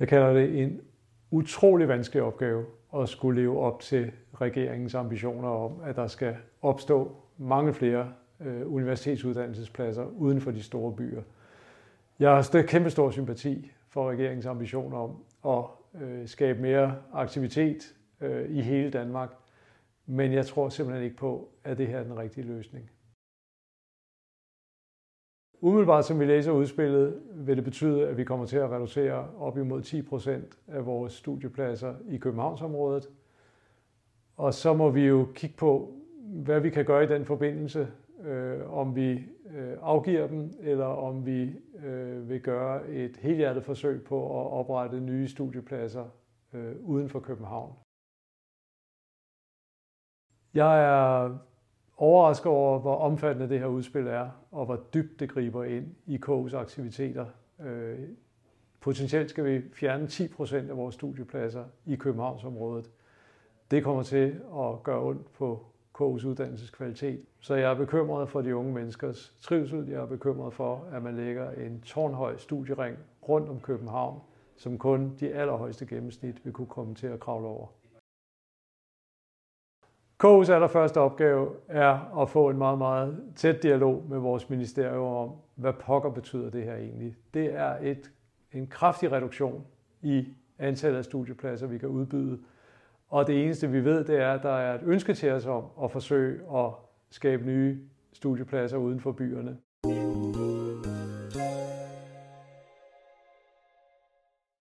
Jeg kalder det en utrolig vanskelig opgave at skulle leve op til regeringens ambitioner om, at der skal opstå mange flere øh, universitetsuddannelsespladser uden for de store byer. Jeg har kæmpe stor sympati for regeringens ambitioner om at øh, skabe mere aktivitet øh, i hele Danmark, men jeg tror simpelthen ikke på, at det her er den rigtige løsning. Umiddelbart som vi læser udspillet, vil det betyde, at vi kommer til at reducere op imod 10 procent af vores studiepladser i Københavnsområdet. Og så må vi jo kigge på, hvad vi kan gøre i den forbindelse, øh, om vi øh, afgiver dem, eller om vi øh, vil gøre et helhjertet forsøg på at oprette nye studiepladser øh, uden for København. Jeg er overrasket over, hvor omfattende det her udspil er, og hvor dybt det griber ind i KU's aktiviteter. Øh, potentielt skal vi fjerne 10% af vores studiepladser i Københavnsområdet. Det kommer til at gøre ondt på KU's uddannelseskvalitet. Så jeg er bekymret for de unge menneskers trivsel. Jeg er bekymret for, at man lægger en tårnhøj studiering rundt om København, som kun de allerhøjeste gennemsnit vil kunne komme til at kravle over. KU's allerførste opgave er at få en meget, meget tæt dialog med vores ministerium om, hvad pokker betyder det her egentlig. Det er et, en kraftig reduktion i antallet af studiepladser, vi kan udbyde. Og det eneste, vi ved, det er, at der er et ønske til os om at forsøge at skabe nye studiepladser uden for byerne.